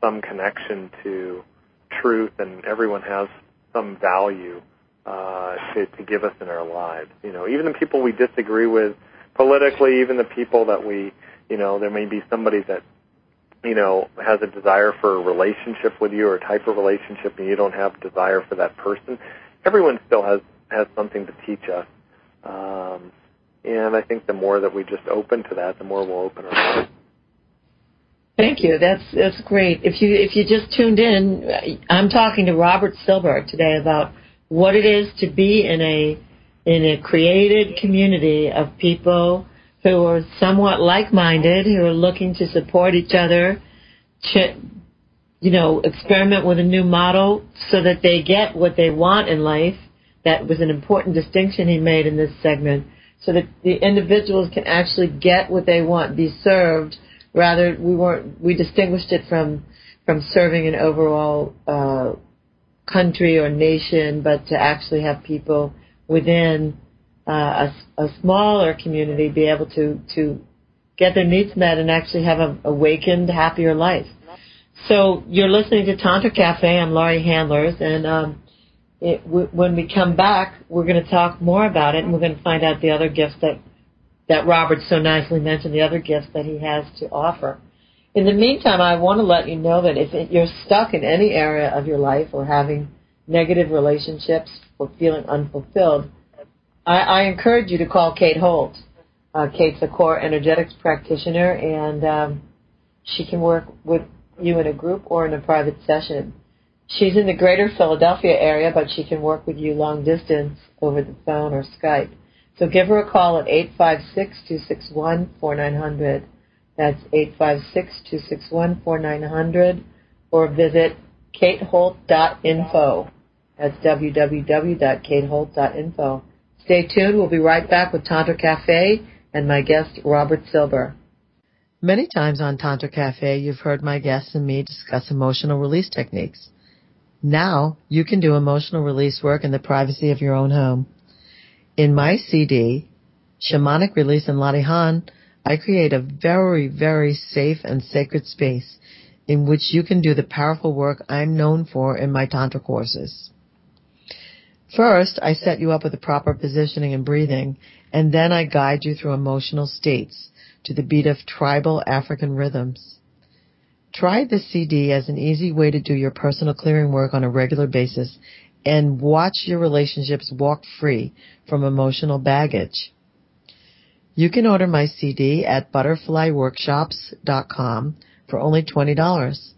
some connection to truth and everyone has some value uh, to, to give us in our lives. You know, even the people we disagree with politically, even the people that we, you know, there may be somebody that you know, has a desire for a relationship with you or a type of relationship and you don't have desire for that person, everyone still has, has something to teach us. Um, and I think the more that we just open to that, the more we'll open our hearts. Thank you. That's that's great. If you if you just tuned in, I'm talking to Robert Silber today about what it is to be in a in a created community of people who are somewhat like-minded, who are looking to support each other, ch- you know, experiment with a new model so that they get what they want in life. That was an important distinction he made in this segment, so that the individuals can actually get what they want, be served. Rather, we weren't we distinguished it from from serving an overall uh, country or nation, but to actually have people within uh, a, a smaller community be able to to get their needs met and actually have a awakened, happier life. So you're listening to Tantra Cafe. I'm Laurie Handlers, and um, it, w- when we come back, we're going to talk more about it, and we're going to find out the other gifts that that Robert so nicely mentioned, the other gifts that he has to offer. In the meantime, I want to let you know that if you're stuck in any area of your life or having negative relationships or feeling unfulfilled, I, I encourage you to call Kate Holt. Uh, Kate's a core energetics practitioner, and um, she can work with you in a group or in a private session. She's in the greater Philadelphia area, but she can work with you long distance over the phone or Skype. So give her a call at 856-261-4900. That's 856-261-4900 or visit kateholt.info. That's www.kateholt.info. Stay tuned. We'll be right back with Tantra Cafe and my guest, Robert Silber. Many times on Tantra Cafe, you've heard my guests and me discuss emotional release techniques. Now, you can do emotional release work in the privacy of your own home. In my CD, Shamanic Release in Latihan, I create a very, very safe and sacred space in which you can do the powerful work I'm known for in my Tantra courses. First, I set you up with the proper positioning and breathing, and then I guide you through emotional states to the beat of tribal African rhythms. Try the CD as an easy way to do your personal clearing work on a regular basis and watch your relationships walk free from emotional baggage. You can order my CD at butterflyworkshops.com for only $20.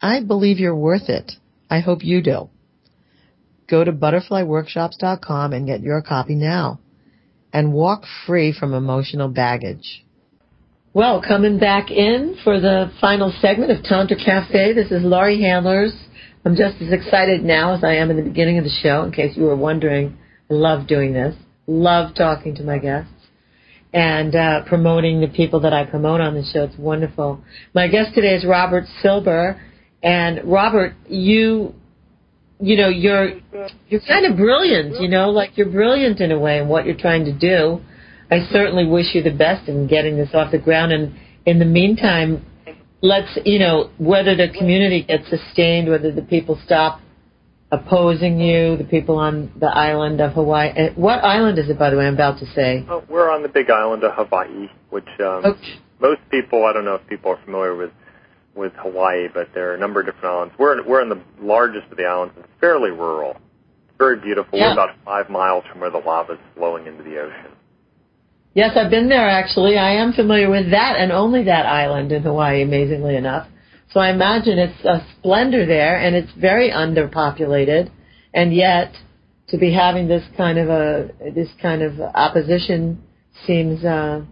I believe you're worth it. I hope you do. Go to butterflyworkshops.com and get your copy now and walk free from emotional baggage. Well, coming back in for the final segment of Tantra Cafe, this is Laurie Handlers. I'm just as excited now as I am in the beginning of the show, in case you were wondering. I love doing this. Love talking to my guests and uh, promoting the people that I promote on the show. It's wonderful. My guest today is Robert Silber, and Robert, you, you know, you're you're kind of brilliant. You know, like you're brilliant in a way in what you're trying to do. I certainly wish you the best in getting this off the ground. And in the meantime, let's, you know, whether the community gets sustained, whether the people stop opposing you, the people on the island of Hawaii. Uh, what island is it, by the way? I'm about to say. Well, we're on the big island of Hawaii, which um, okay. most people, I don't know if people are familiar with with Hawaii, but there are a number of different islands. We're we're in the largest of the islands. It's fairly rural. It's very beautiful. Yeah. We're about five miles from where the lava is flowing into the ocean. Yes, I've been there actually. I am familiar with that and only that island in Hawaii, amazingly enough. So I imagine it's a splendor there and it's very underpopulated and yet to be having this kind of a this kind of opposition seems uh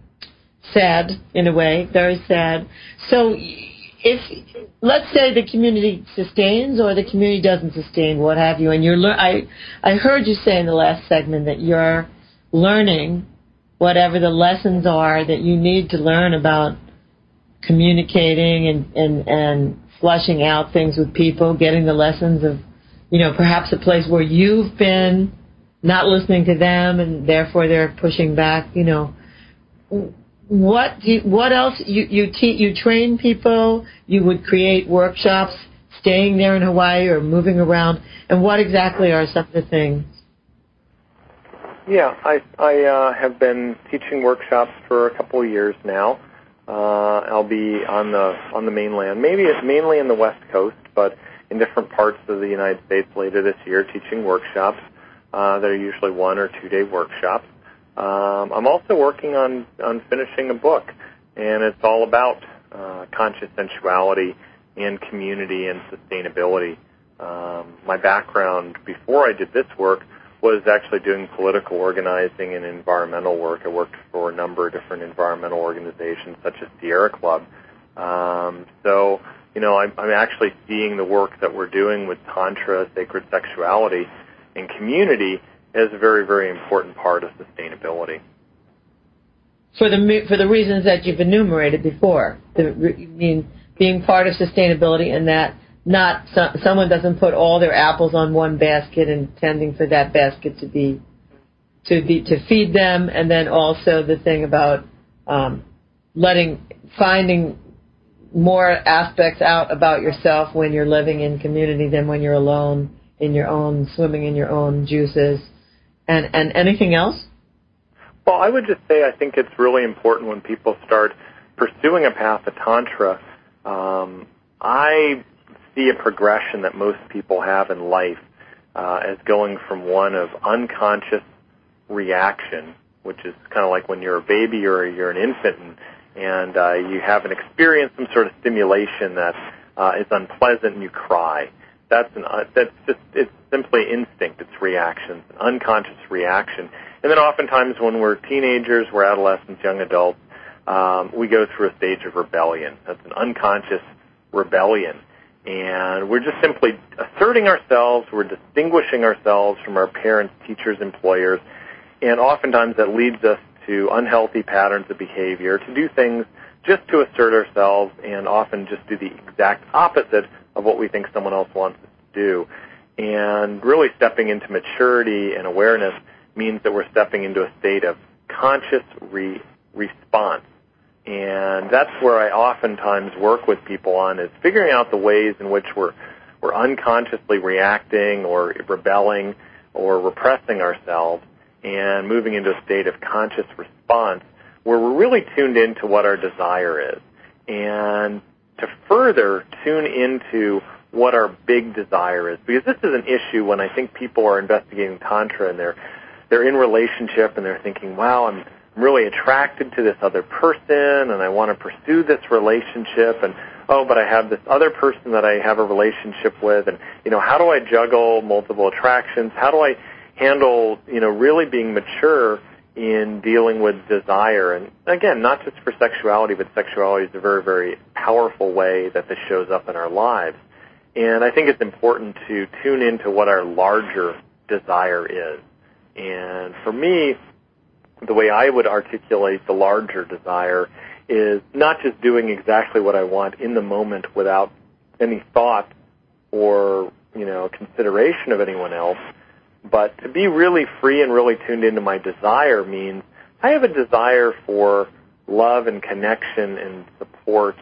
sad in a way, very sad. So if let's say the community sustains or the community doesn't sustain, what have you, and you're lear- I I heard you say in the last segment that you're learning whatever the lessons are that you need to learn about communicating and, and, and flushing out things with people, getting the lessons of, you know, perhaps a place where you've been not listening to them and therefore they're pushing back, you know. What do you, what else you you te- you train people, you would create workshops staying there in Hawaii or moving around and what exactly are some of the things? Yeah, I I uh, have been teaching workshops for a couple of years now. Uh, I'll be on the on the mainland, maybe it's mainly in the West Coast, but in different parts of the United States later this year, teaching workshops. Uh, that are usually one or two day workshops. Um, I'm also working on on finishing a book, and it's all about uh, conscious sensuality and community and sustainability. Um, my background before I did this work was actually doing political organizing and environmental work. I worked for a number of different environmental organizations, such as Sierra Club. Um, so, you know, I'm, I'm actually seeing the work that we're doing with Tantra, sacred sexuality, and community as a very, very important part of sustainability. For the for the reasons that you've enumerated before, the, I mean being part of sustainability and that not so, someone doesn't put all their apples on one basket intending for that basket to be to be to feed them, and then also the thing about um, letting finding more aspects out about yourself when you're living in community than when you're alone in your own swimming in your own juices, and and anything else. Well, I would just say I think it's really important when people start pursuing a path of tantra. Um, I see a progression that most people have in life uh, as going from one of unconscious reaction, which is kind of like when you're a baby or you're an infant and, and uh, you haven't experienced some sort of stimulation that uh, is unpleasant and you cry. That's an uh, that's just it's simply instinct. It's reaction, an unconscious reaction. And then oftentimes when we're teenagers, we're adolescents, young adults, um, we go through a stage of rebellion. That's an unconscious rebellion. And we're just simply asserting ourselves, we're distinguishing ourselves from our parents, teachers, employers, and oftentimes that leads us to unhealthy patterns of behavior, to do things just to assert ourselves, and often just do the exact opposite of what we think someone else wants us to do. And really stepping into maturity and awareness means that we're stepping into a state of conscious re- response. And that's where I oftentimes work with people on is figuring out the ways in which we're we're unconsciously reacting or rebelling or repressing ourselves and moving into a state of conscious response where we're really tuned into what our desire is. And to further tune into what our big desire is, because this is an issue when I think people are investigating Tantra and they're, they're in relationship and they're thinking, wow, I'm really attracted to this other person and I want to pursue this relationship and oh but I have this other person that I have a relationship with and you know how do I juggle multiple attractions how do I handle, you know, really being mature in dealing with desire. And again, not just for sexuality, but sexuality is a very, very powerful way that this shows up in our lives. And I think it's important to tune into what our larger desire is. And for me, the way I would articulate the larger desire is not just doing exactly what I want in the moment without any thought or, you know, consideration of anyone else, but to be really free and really tuned into my desire means I have a desire for love and connection and support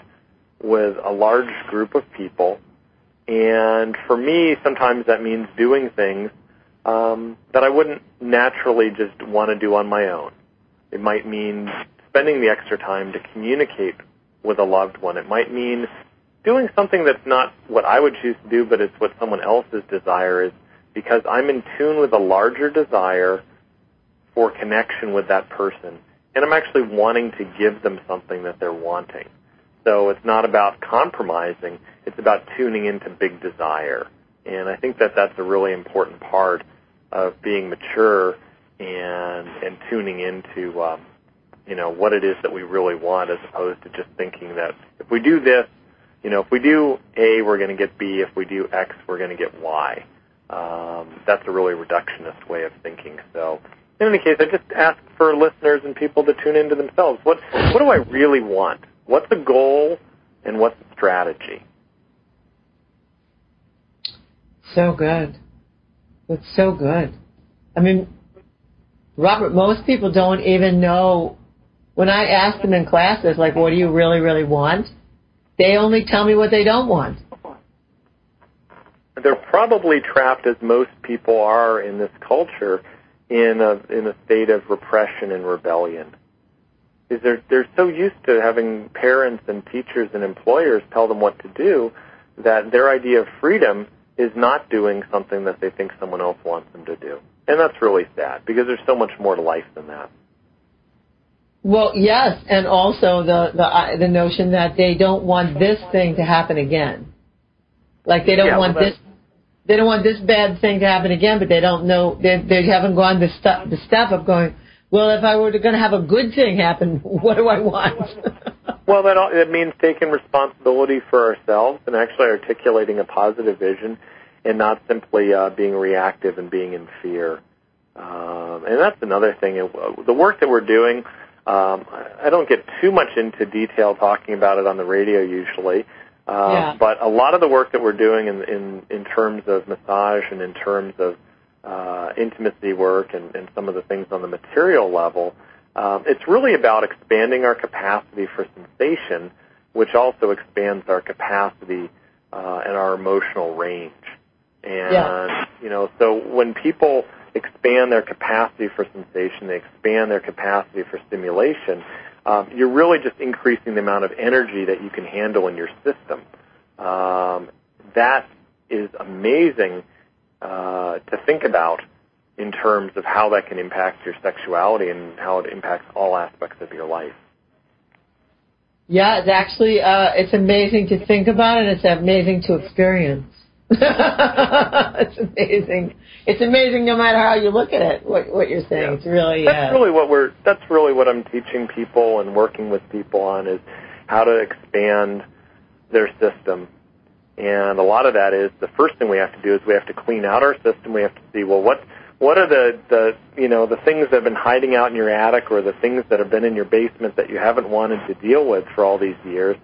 with a large group of people. And for me, sometimes that means doing things um, that I wouldn't naturally just want to do on my own. It might mean spending the extra time to communicate with a loved one. It might mean doing something that's not what I would choose to do, but it's what someone else's desire is because I'm in tune with a larger desire for connection with that person. And I'm actually wanting to give them something that they're wanting. So it's not about compromising, it's about tuning into big desire. And I think that that's a really important part of being mature and and tuning into um, you know what it is that we really want, as opposed to just thinking that if we do this, you know, if we do A, we're going to get B. If we do X, we're going to get Y um, that's a really reductionist way of thinking. So, in any case, I just ask for listeners and people to tune into themselves. What what do I really want? What's the goal, and what's the strategy? So good. It's so good. I mean, Robert, most people don't even know. When I ask them in classes, like, what do you really, really want? They only tell me what they don't want they're probably trapped as most people are in this culture in a in a state of repression and rebellion. Is they're they're so used to having parents and teachers and employers tell them what to do that their idea of freedom is not doing something that they think someone else wants them to do. And that's really sad because there's so much more to life than that. Well, yes, and also the the uh, the notion that they don't want this thing to happen again. Like they don't yeah, want well, this they don't want this bad thing to happen again, but they don't know they they haven't gone the step the step of going. Well, if I were going to have a good thing happen, what do I want? well, that all, it means taking responsibility for ourselves and actually articulating a positive vision, and not simply uh, being reactive and being in fear. Um, and that's another thing. The work that we're doing, um, I don't get too much into detail talking about it on the radio usually. Uh, yeah. But a lot of the work that we're doing in, in, in terms of massage and in terms of uh, intimacy work and, and some of the things on the material level, um, it's really about expanding our capacity for sensation, which also expands our capacity uh, and our emotional range. And Yeah. you know, so when people expand their capacity for sensation, they expand their capacity for stimulation. Um, you're really just increasing the amount of energy that you can handle in your system. Um, that is amazing uh, to think about in terms of how that can impact your sexuality and how it impacts all aspects of your life. Yeah, it's actually uh, it's amazing to think about and it's amazing to experience. it's amazing. It's amazing no matter how you look at it. What what you're saying, Yeah. it's really That's uh, really what we're. That's really what I'm teaching people and working with people on is how to expand their system. And a lot of that is the first thing we have to do is we have to clean out our system. We have to see well what what are the the you know the things that have been hiding out in your attic or the things that have been in your basement that you haven't wanted to deal with for all these years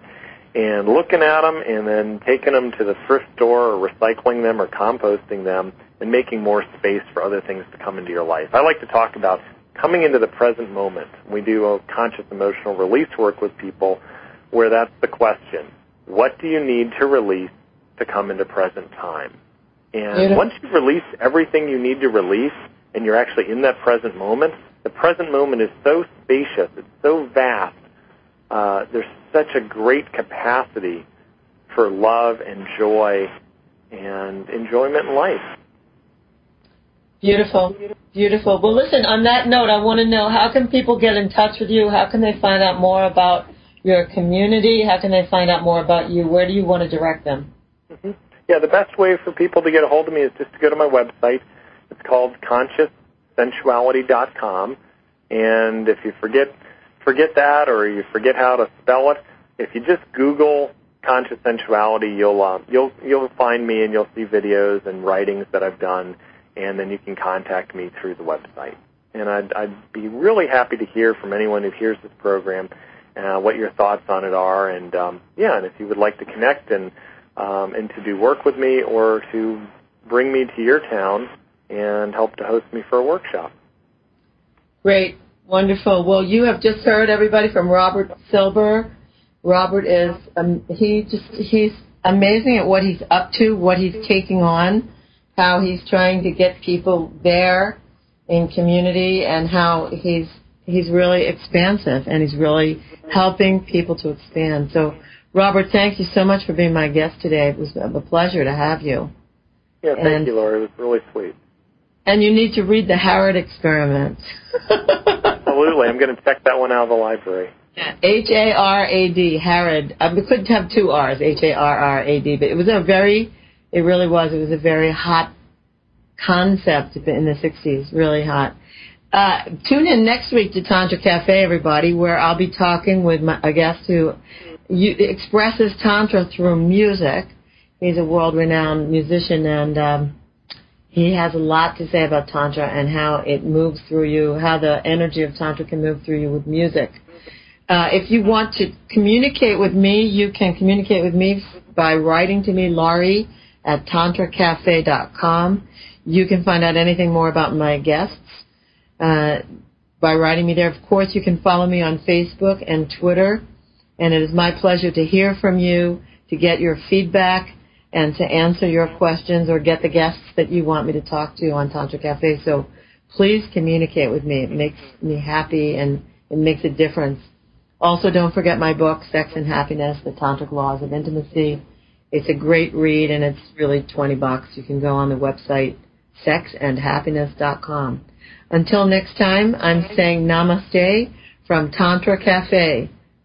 and looking at them and then taking them to the thrift store or recycling them or composting them and making more space for other things to come into your life. I like to talk about coming into the present moment. We do a conscious emotional release work with people where that's the question. What do you need to release to come into present time? And once you release everything you need to release and you're actually in that present moment, the present moment is so spacious, it's so vast, uh, there's such a great capacity for love and joy and enjoyment in life. beautiful. Beautiful. Well, listen, on that note, I want to know how can people get in touch with you? How can they find out more about your community? How can they find out more about you? Where do you want to direct them? hmm Yeah, the best way for people to get a hold of me is just to go to my website. It's called conscioussensuality.com. And if you forget forget that or you forget how to spell it, if you just Google conscious sensuality, you'll uh, you'll you'll find me and you'll see videos and writings that I've done, and then you can contact me through the website. And I'd, I'd be really happy to hear from anyone who hears this program, uh, what your thoughts on it are, and um, yeah, and if you would like to connect and um, and to do work with me or to bring me to your town and help to host me for a workshop. Great. Wonderful. Well, you have just heard everybody from Robert Silber. Robert is um, he just he's amazing at what he's up to, what he's taking on, how he's trying to get people there in community, and how he's he's really expansive and he's really helping people to expand. So, Robert, thank you so much for being my guest today. It was a pleasure to have you. Yeah, thank And- you, Laura. It was really sweet. And you need to read the Harrad Experiment. Absolutely. I'm going to check that one out of the library. H A R A D, Harrad. Um, we couldn't have two R's, H A R R A D, but it was a very, it really was, it was a very hot concept in the 60s, really hot. Uh, tune in next week to Tantra Cafe, everybody, where I'll be talking with my, a guest who expresses Tantra through music. He's a world-renowned musician, and um, he has a lot to say about Tantra and how it moves through you, how the energy of Tantra can move through you with music. Uh, if you want to communicate with me, you can communicate with me by writing to me, Laurie, at tantracafe.com. You can find out anything more about my guests uh, by writing me there. Of course, you can follow me on Facebook and Twitter. And it is my pleasure to hear from you, to get your feedback, and to answer your questions or get the guests that you want me to talk to on Tantra Cafe. So please communicate with me. It makes me happy and it makes a difference. Also, don't forget my book, Sex and Happiness, The Tantric Laws of Intimacy. It's a great read and it's really 20 bucks. You can go on the website, sexandhappiness.com. Until next time, I'm saying namaste from Tantra Cafe.